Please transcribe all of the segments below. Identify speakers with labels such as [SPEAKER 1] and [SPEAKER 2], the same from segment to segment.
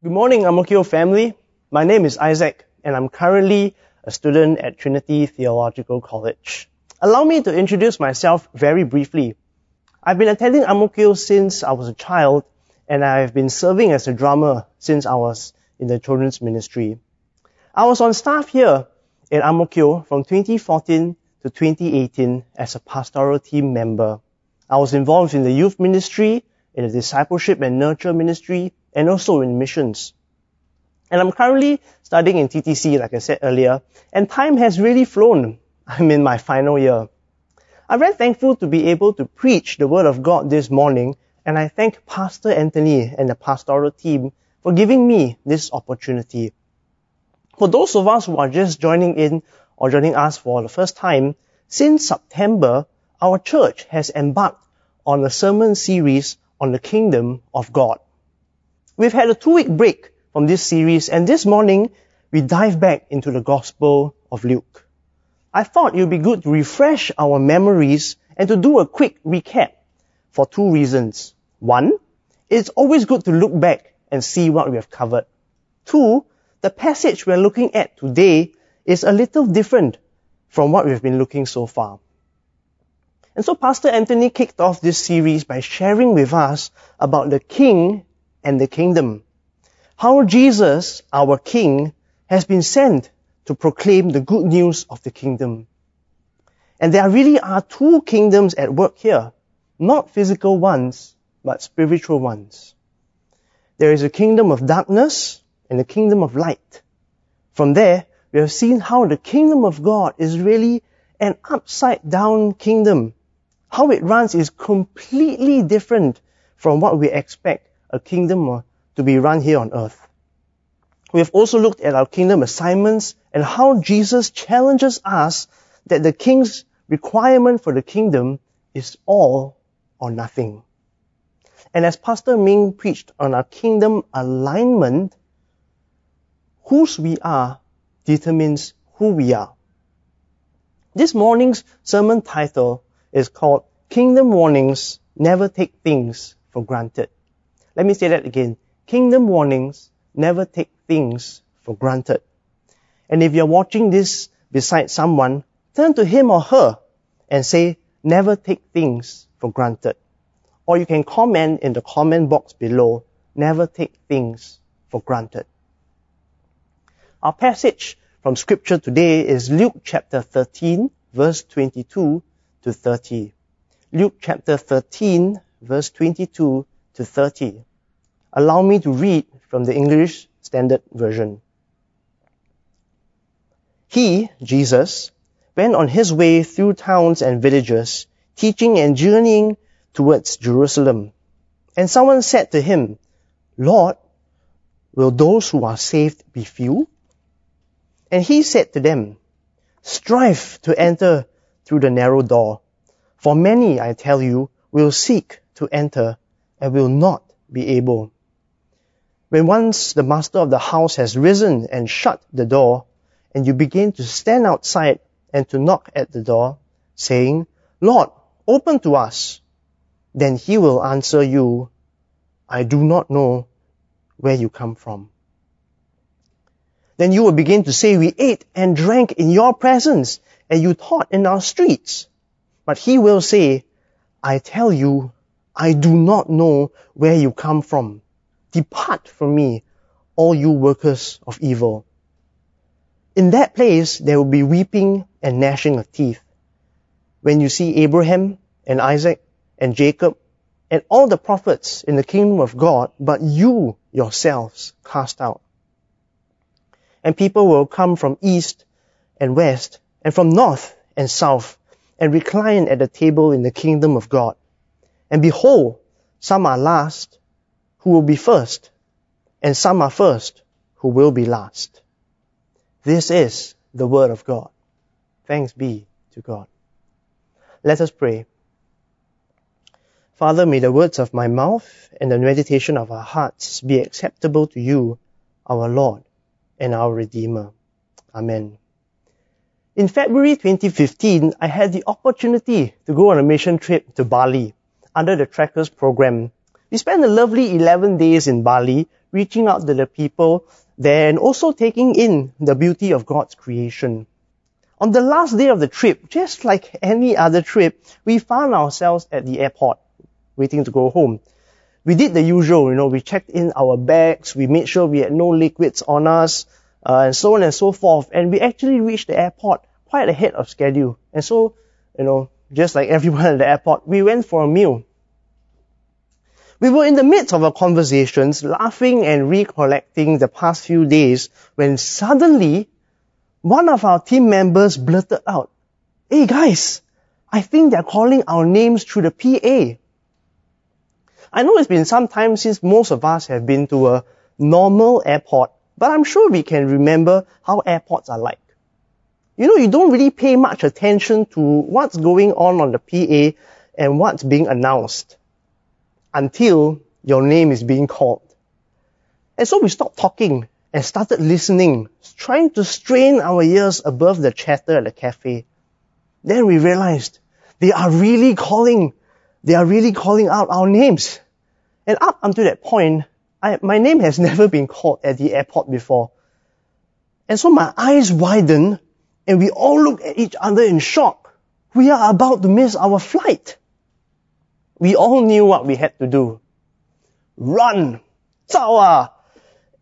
[SPEAKER 1] Good morning, Ang Mo Kio family. My name is Isaac, and I'm currently a student at Trinity Theological College. Allow me to introduce myself very briefly. I've been attending Ang Mo Kio since I was a child, and I've been serving as a drummer since I was in the children's ministry. I was on staff here in Ang Mo Kio from 2014 to 2018 as a pastoral team member. I was involved in the youth ministry, in the discipleship and nurture ministry, and also in missions. And I'm currently studying in TTC, like I said earlier, and time has really flown. I'm in my final year. I'm very thankful to be able to preach the Word of God this morning, and I thank Pastor Anthony and the pastoral team for giving me this opportunity. For those of us who are just joining in or joining us for the first time, since September, our church has embarked on a sermon series on the kingdom of God. We've had a two week break from this series and this morning we dive back into the Gospel of Luke. I thought it would be good to refresh our memories and to do a quick recap for two reasons. One, it's always good to look back and see what we have covered. Two, the passage we're looking at today is a little different from what we've been looking so far. And so Pastor Anthony kicked off this series by sharing with us about the king and the kingdom. How Jesus, our king, has been sent to proclaim the good news of the kingdom. And there really are two kingdoms at work here. Not physical ones, but spiritual ones. There is a kingdom of darkness and a kingdom of light. From there, we have seen how the kingdom of God is really an upside down kingdom. How it runs is completely different from what we expect a kingdom uh, to be run here on earth. We have also looked at our kingdom assignments and how Jesus challenges us that the king's requirement for the kingdom is all or nothing. And as Pastor Ming preached on our kingdom alignment, whose we are determines who we are. This morning's sermon title is called Kingdom Warnings Never Take Things for Granted. Let me say that again. Kingdom warnings never take things for granted. And if you're watching this beside someone, turn to him or her and say, never take things for granted. Or you can comment in the comment box below, never take things for granted. Our passage from scripture today is Luke chapter 13 verse 22 to 30. Luke chapter 13 verse 22 to 30. Allow me to read from the English Standard Version. He, Jesus, went on his way through towns and villages, teaching and journeying towards Jerusalem. And someone said to him, Lord, will those who are saved be few? And he said to them, Strive to enter through the narrow door, for many, I tell you, will seek to enter and will not be able. When once the master of the house has risen and shut the door, and you begin to stand outside and to knock at the door, saying, Lord, open to us, then he will answer you, I do not know where you come from. Then you will begin to say, we ate and drank in your presence, and you taught in our streets. But he will say, I tell you, I do not know where you come from. Depart from me, all you workers of evil. In that place, there will be weeping and gnashing of teeth. When you see Abraham and Isaac and Jacob and all the prophets in the kingdom of God, but you yourselves cast out. And people will come from east and west and from north and south and recline at the table in the kingdom of God. And behold, some are last who will be first, and some are first who will be last. This is the word of God. Thanks be to God. Let us pray. Father, may the words of my mouth and the meditation of our hearts be acceptable to you, our Lord and our Redeemer. Amen. In February 2015, I had the opportunity to go on a mission trip to Bali under the Trekkers program we spent a lovely 11 days in Bali, reaching out to the people there and also taking in the beauty of God's creation. On the last day of the trip, just like any other trip, we found ourselves at the airport, waiting to go home. We did the usual, you know, we checked in our bags, we made sure we had no liquids on us, uh, and so on and so forth, and we actually reached the airport quite ahead of schedule. And so, you know, just like everyone at the airport, we went for a meal. We were in the midst of our conversations, laughing and recollecting the past few days, when suddenly one of our team members blurted out, Hey guys, I think they're calling our names through the PA. I know it's been some time since most of us have been to a normal airport, but I'm sure we can remember how airports are like. You know, you don't really pay much attention to what's going on on the PA and what's being announced until your name is being called. And so we stopped talking and started listening, trying to strain our ears above the chatter at the cafe. Then we realized they are really calling, they are really calling out our names. And up until that point, I, my name has never been called at the airport before. And so my eyes widened and we all looked at each other in shock. We are about to miss our flight. We all knew what we had to do. Run! Zawa!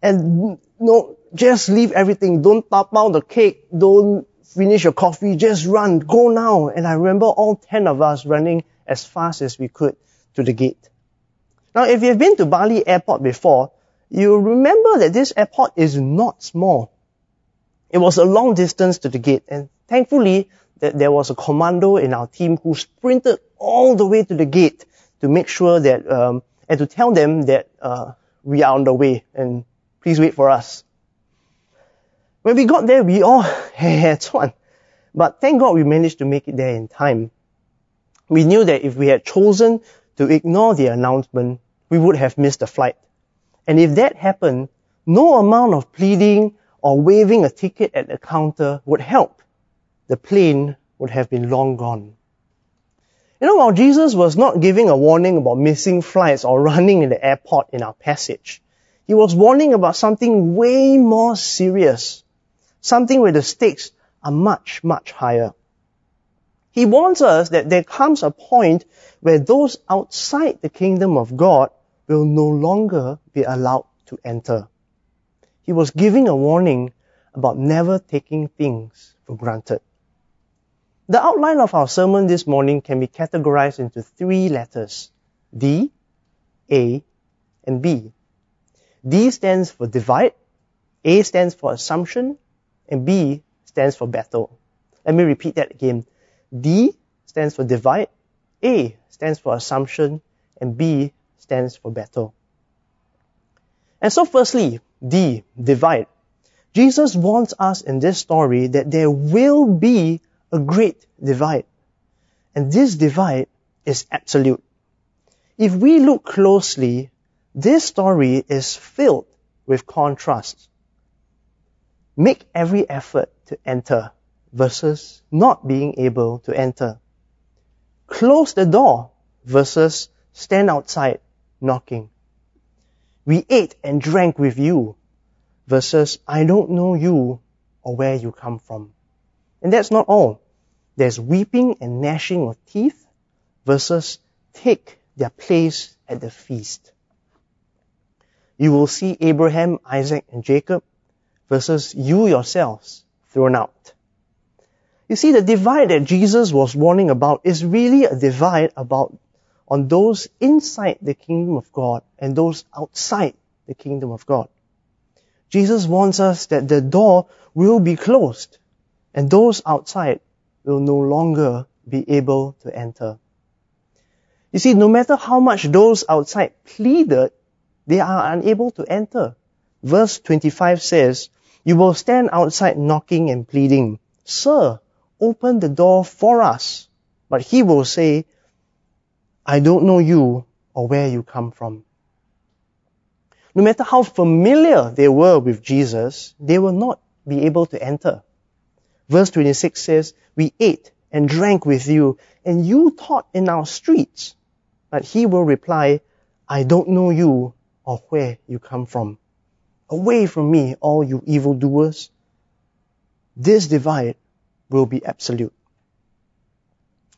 [SPEAKER 1] And no, just leave everything. Don't tap out the cake. Don't finish your coffee. Just run. Go now. And I remember all 10 of us running as fast as we could to the gate. Now, if you've been to Bali airport before, you remember that this airport is not small. It was a long distance to the gate and thankfully that there was a commando in our team who sprinted all the way to the gate to make sure that, um, and to tell them that uh, we are on the way and please wait for us. When we got there, we all had fun. But thank God we managed to make it there in time. We knew that if we had chosen to ignore the announcement, we would have missed the flight. And if that happened, no amount of pleading or waving a ticket at the counter would help. The plane would have been long gone. You know, while Jesus was not giving a warning about missing flights or running in the airport in our passage, he was warning about something way more serious. Something where the stakes are much, much higher. He warns us that there comes a point where those outside the kingdom of God will no longer be allowed to enter. He was giving a warning about never taking things for granted. The outline of our sermon this morning can be categorized into three letters. D, A, and B. D stands for divide, A stands for assumption, and B stands for battle. Let me repeat that again. D stands for divide, A stands for assumption, and B stands for battle. And so firstly, D, divide. Jesus warns us in this story that there will be a great divide. And this divide is absolute. If we look closely, this story is filled with contrasts. Make every effort to enter versus not being able to enter. Close the door versus stand outside knocking. We ate and drank with you versus I don't know you or where you come from. And that's not all. There's weeping and gnashing of teeth versus take their place at the feast. You will see Abraham, Isaac, and Jacob versus you yourselves thrown out. You see, the divide that Jesus was warning about is really a divide about on those inside the kingdom of God and those outside the kingdom of God. Jesus warns us that the door will be closed and those outside will no longer be able to enter. You see, no matter how much those outside pleaded, they are unable to enter. Verse 25 says, You will stand outside knocking and pleading, Sir, open the door for us. But he will say, I don't know you or where you come from. No matter how familiar they were with Jesus, they will not be able to enter. Verse 26 says, We ate and drank with you, and you taught in our streets. But he will reply, I don't know you or where you come from. Away from me, all you evildoers. This divide will be absolute.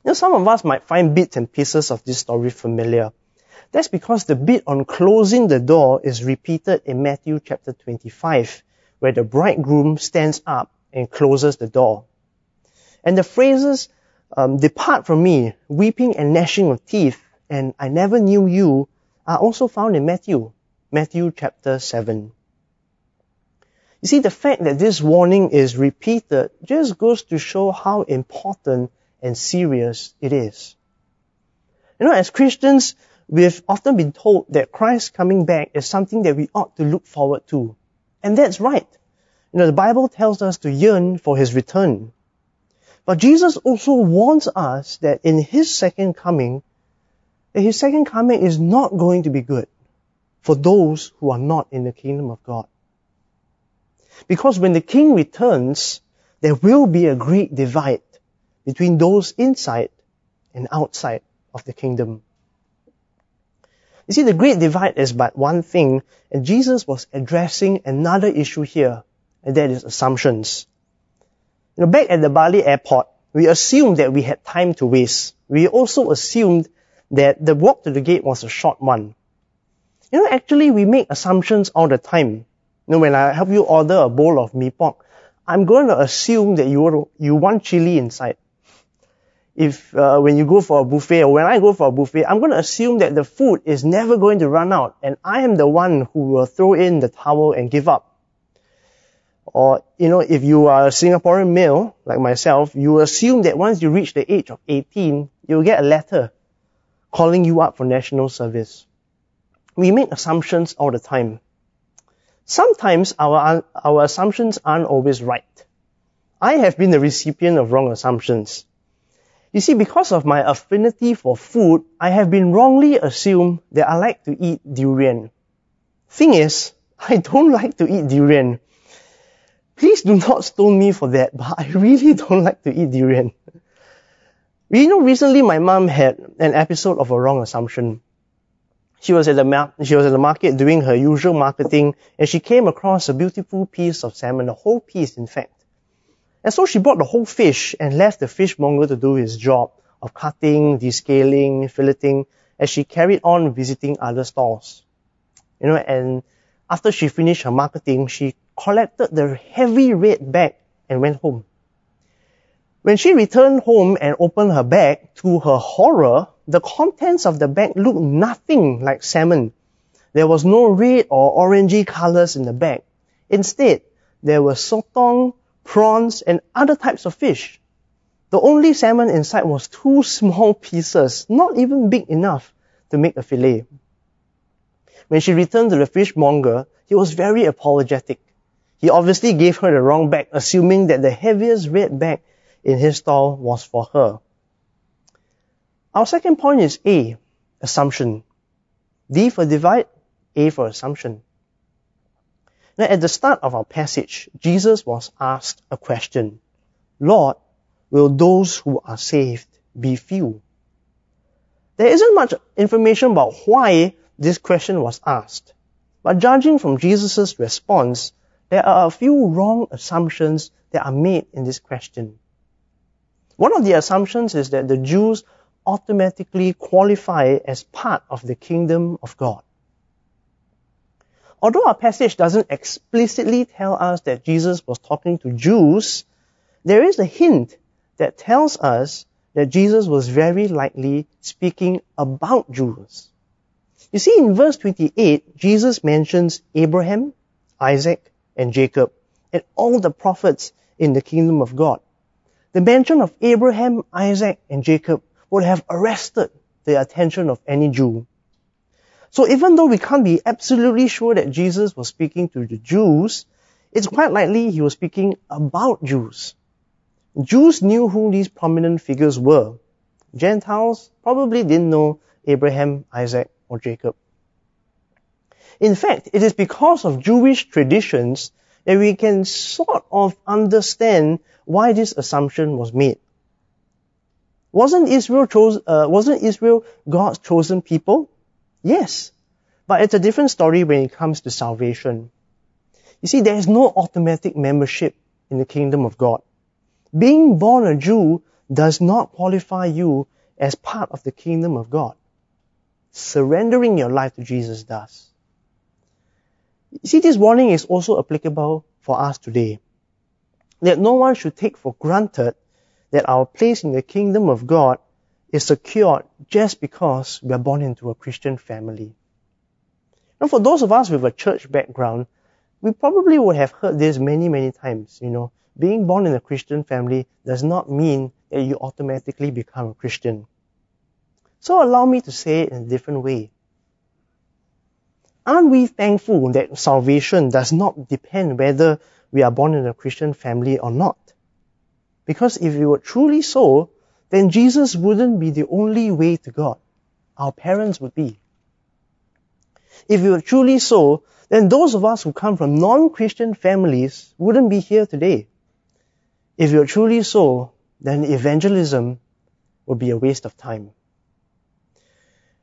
[SPEAKER 1] Now, some of us might find bits and pieces of this story familiar. That's because the bit on closing the door is repeated in Matthew chapter 25, where the bridegroom stands up and closes the door. And the phrases, um, depart from me, weeping and gnashing of teeth, and I never knew you, are also found in Matthew, Matthew chapter 7. You see, the fact that this warning is repeated just goes to show how important and serious it is. You know, as Christians, we've often been told that Christ coming back is something that we ought to look forward to. And that's right. You know, the Bible tells us to yearn for His return. But Jesus also warns us that in His second coming, that His second coming is not going to be good for those who are not in the kingdom of God. Because when the king returns, there will be a great divide between those inside and outside of the kingdom. You see, the great divide is but one thing, and Jesus was addressing another issue here, and that is assumptions. You know, back at the Bali airport, we assumed that we had time to waste. We also assumed that the walk to the gate was a short one. You know, actually, we make assumptions all the time. You know, when I help you order a bowl of mee pok, I'm going to assume that you, you want chili inside if uh, when you go for a buffet or when I go for a buffet, I'm going to assume that the food is never going to run out and I am the one who will throw in the towel and give up. Or, you know, if you are a Singaporean male, like myself, you assume that once you reach the age of 18, you'll get a letter calling you up for national service. We make assumptions all the time. Sometimes our, our assumptions aren't always right. I have been the recipient of wrong assumptions. You see, because of my affinity for food, I have been wrongly assumed that I like to eat durian. Thing is, I don't like to eat durian. Please do not stone me for that, but I really don't like to eat durian. You know, recently my mom had an episode of a wrong assumption. She was at the she was at the market doing her usual marketing, and she came across a beautiful piece of salmon, a whole piece, in fact. And so she bought the whole fish and left the fishmonger to do his job of cutting, descaling, filleting, as she carried on visiting other stalls. You know, and after she finished her marketing, she collected the heavy red bag and went home. When she returned home and opened her bag, to her horror, the contents of the bag looked nothing like salmon. There was no red or orangey colors in the bag. Instead, there was sotong, prawns, and other types of fish. The only salmon inside was two small pieces, not even big enough to make a fillet. When she returned to the fishmonger, he was very apologetic. He obviously gave her the wrong bag, assuming that the heaviest red bag in his stall was for her. Our second point is A, assumption. D for divide, A for assumption. Now, at the start of our passage, Jesus was asked a question. Lord, will those who are saved be few? There isn't much information about why this question was asked. But judging from Jesus' response, there are a few wrong assumptions that are made in this question. One of the assumptions is that the Jews automatically qualify as part of the kingdom of God. Although our passage doesn't explicitly tell us that Jesus was talking to Jews, there is a hint that tells us that Jesus was very likely speaking about Jews. You see, in verse 28, Jesus mentions Abraham, Isaac, and Jacob, and all the prophets in the kingdom of God. The mention of Abraham, Isaac, and Jacob would have arrested the attention of any Jew. So even though we can't be absolutely sure that Jesus was speaking to the Jews, it's quite likely he was speaking about Jews. Jews knew who these prominent figures were. Gentiles probably didn't know Abraham, Isaac, or Jacob. In fact, it is because of Jewish traditions that we can sort of understand why this assumption was made. Wasn't Israel chose, uh, wasn't Israel God's chosen people? Yes. But it's a different story when it comes to salvation. You see, there is no automatic membership in the kingdom of God. Being born a Jew does not qualify you as part of the kingdom of God. Surrendering your life to Jesus does. You see, this warning is also applicable for us today. That no one should take for granted that our place in the kingdom of God is secured just because we are born into a Christian family. Now, for those of us with a church background, we probably would have heard this many, many times. You know, being born in a Christian family does not mean that you automatically become a Christian. So allow me to say it in a different way. Aren't we thankful that salvation does not depend whether we are born in a Christian family or not? Because if it were truly so, then Jesus wouldn't be the only way to God. Our parents would be. If it were truly so, then those of us who come from non-Christian families wouldn't be here today. If it were truly so, then evangelism would be a waste of time.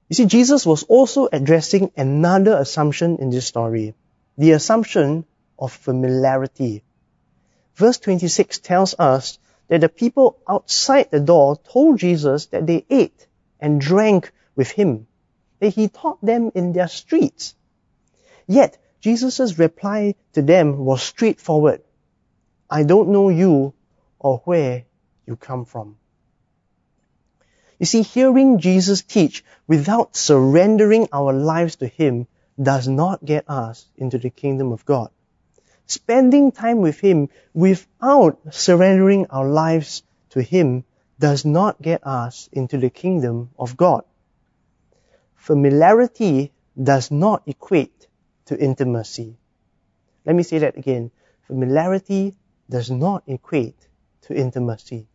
[SPEAKER 1] You see, Jesus was also addressing another assumption in this story. The assumption of familiarity. Verse 26 tells us that the people outside the door told Jesus that they ate and drank with him, that he taught them in their streets. Yet, Jesus' reply to them was straightforward. I don't know you or where you come from. You see, hearing Jesus teach without surrendering our lives to Him does not get us into the kingdom of God. Spending time with Him without surrendering our lives to Him does not get us into the kingdom of God. Familiarity does not equate to intimacy. Let me say that again. Familiarity does not equate to intimacy.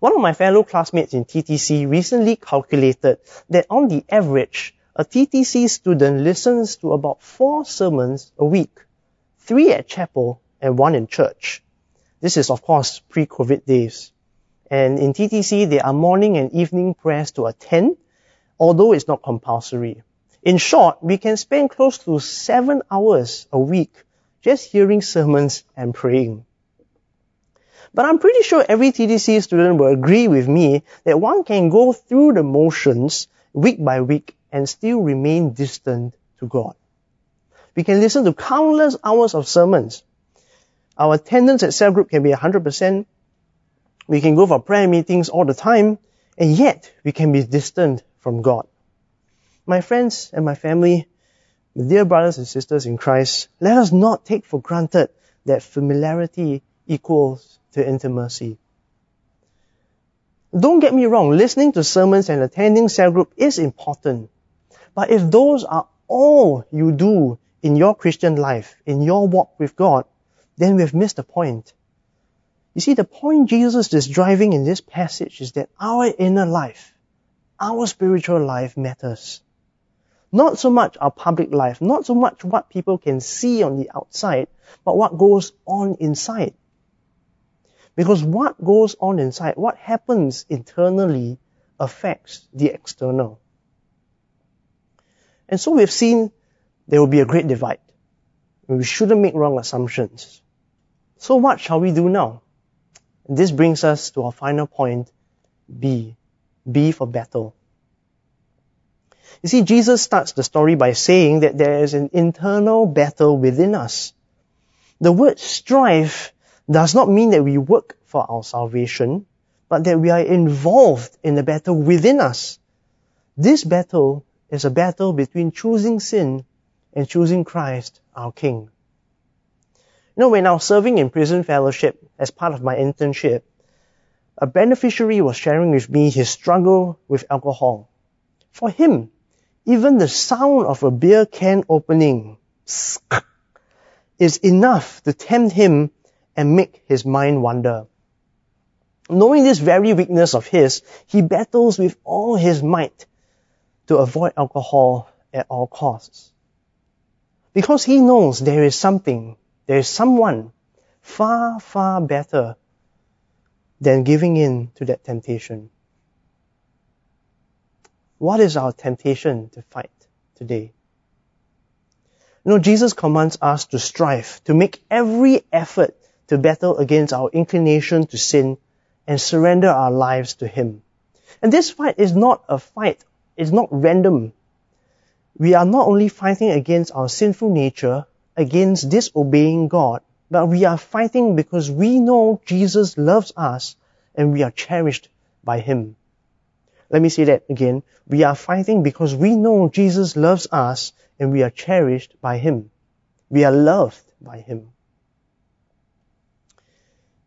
[SPEAKER 1] One of my fellow classmates in TTC recently calculated that on the average, a TTC student listens to about four sermons a week, three at chapel and one in church. This is of course pre-COVID days. And in TTC, there are morning and evening prayers to attend, although it's not compulsory. In short, we can spend close to seven hours a week just hearing sermons and praying. But I'm pretty sure every TTC student will agree with me that one can go through the motions week by week and still remain distant to God. We can listen to countless hours of sermons. Our attendance at cell group can be 100%. We can go for prayer meetings all the time, and yet we can be distant from God. My friends and my family, dear brothers and sisters in Christ, let us not take for granted that familiarity equals to intimacy. Don't get me wrong, listening to sermons and attending cell group is important. But if those are all you do in your Christian life, in your walk with God, then we've missed the point. You see, the point Jesus is driving in this passage is that our inner life, our spiritual life matters. Not so much our public life, not so much what people can see on the outside, but what goes on inside. Because what goes on inside, what happens internally affects the external. And so we've seen there will be a great divide. We shouldn't make wrong assumptions. So what shall we do now? And this brings us to our final point, B. B for battle. You see, Jesus starts the story by saying that there is an internal battle within us. The word strive does not mean that we work for our salvation, but that we are involved in the battle within us. This battle is a battle between choosing sin and choosing Christ, our King. You know, when I was serving in prison fellowship as part of my internship, a beneficiary was sharing with me his struggle with alcohol. For him, even the sound of a beer can opening is enough to tempt him and make his mind wander. Knowing this very weakness of his, he battles with all his might to avoid alcohol at all costs. Because he knows there is something, there is someone far, far better than giving in to that temptation. What is our temptation to fight today? You know, Jesus commands us to strive, to make every effort to battle against our inclination to sin and surrender our lives to Him. And this fight is not a fight, it's not random. We are not only fighting against our sinful nature, against disobeying God, but we are fighting because we know Jesus loves us and we are cherished by Him. Let me say that again. We are fighting because we know Jesus loves us and we are cherished by Him. We are loved by Him.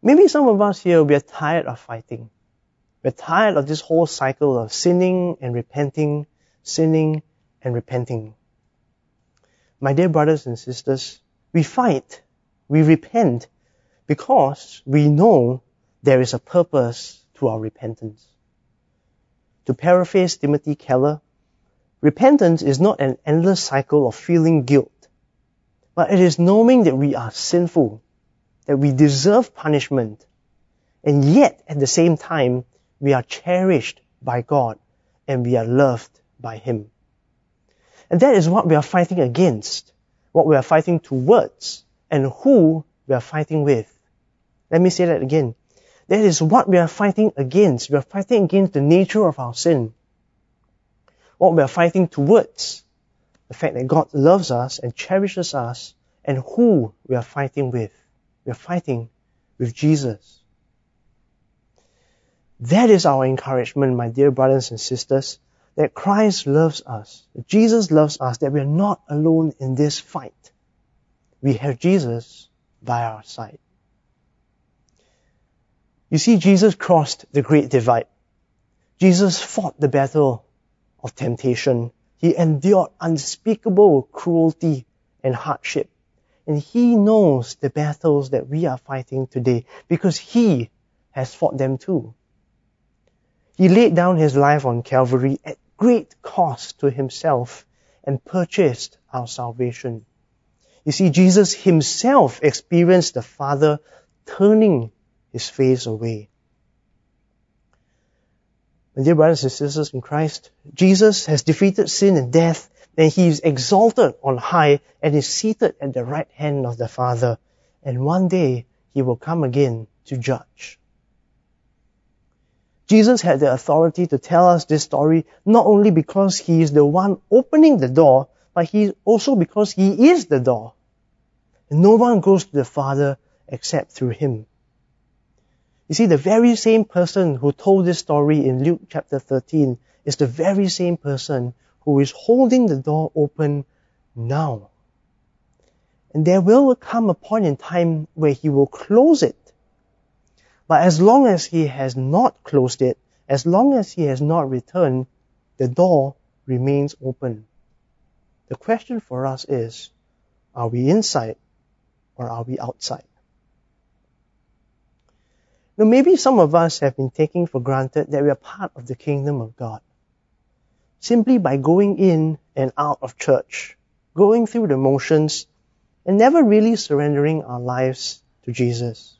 [SPEAKER 1] Maybe some of us here, we are tired of fighting. We're tired of this whole cycle of sinning and repenting, sinning and repenting. My dear brothers and sisters, we fight, we repent because we know there is a purpose to our repentance. To paraphrase Timothy Keller, repentance is not an endless cycle of feeling guilt, but it is knowing that we are sinful that we deserve punishment, and yet at the same time, we are cherished by God and we are loved by Him. And that is what we are fighting against, what we are fighting towards, and who we are fighting with. Let me say that again. That is what we are fighting against. We are fighting against the nature of our sin. What we are fighting towards, the fact that God loves us and cherishes us, and who we are fighting with. We are fighting with Jesus. That is our encouragement, my dear brothers and sisters, that Christ loves us, that Jesus loves us, that we are not alone in this fight. We have Jesus by our side. You see, Jesus crossed the great divide. Jesus fought the battle of temptation. He endured unspeakable cruelty and hardship. And He knows the battles that we are fighting today because He has fought them too. He laid down His life on Calvary at great cost to Himself and purchased our salvation. You see, Jesus Himself experienced the Father turning His face away. My dear brothers and sisters in Christ, Jesus has defeated sin and death then he is exalted on high and is seated at the right hand of the Father. And one day he will come again to judge. Jesus had the authority to tell us this story not only because he is the one opening the door, but he also because he is the door. And no one goes to the Father except through him. You see, the very same person who told this story in Luke chapter 13 is the very same person who is holding the door open now. And there will come a point in time where he will close it. But as long as he has not closed it, as long as he has not returned, the door remains open. The question for us is, are we inside or are we outside? Now maybe some of us have been taking for granted that we are part of the kingdom of God simply by going in and out of church, going through the motions, and never really surrendering our lives to Jesus.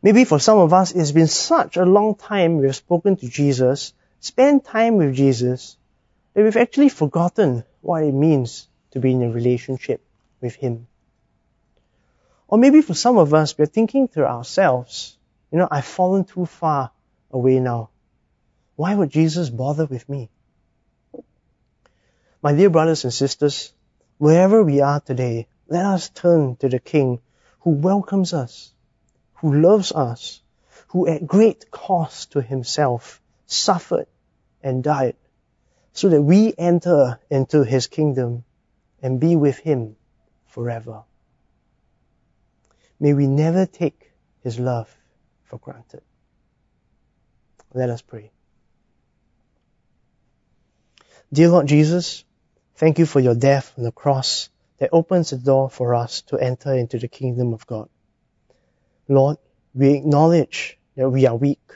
[SPEAKER 1] Maybe for some of us, it's been such a long time we've spoken to Jesus, spent time with Jesus, that we've actually forgotten what it means to be in a relationship with Him. Or maybe for some of us, we're thinking to ourselves, you know, I've fallen too far away now. Why would Jesus bother with me? My dear brothers and sisters, wherever we are today, let us turn to the King who welcomes us, who loves us, who at great cost to himself suffered and died so that we enter into his kingdom and be with him forever. May we never take his love for granted. Let us pray. Dear Lord Jesus, Thank you for your death on the cross that opens the door for us to enter into the kingdom of God. Lord, we acknowledge that we are weak.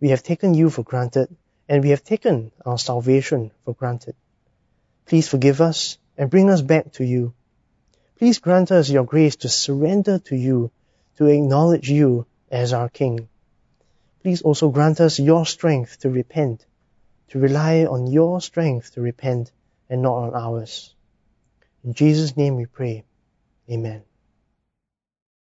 [SPEAKER 1] We have taken you for granted and we have taken our salvation for granted. Please forgive us and bring us back to you. Please grant us your grace to surrender to you, to acknowledge you as our King. Please also grant us your strength to repent, to rely on your strength to repent and not on ours. In Jesus' name we pray. Amen.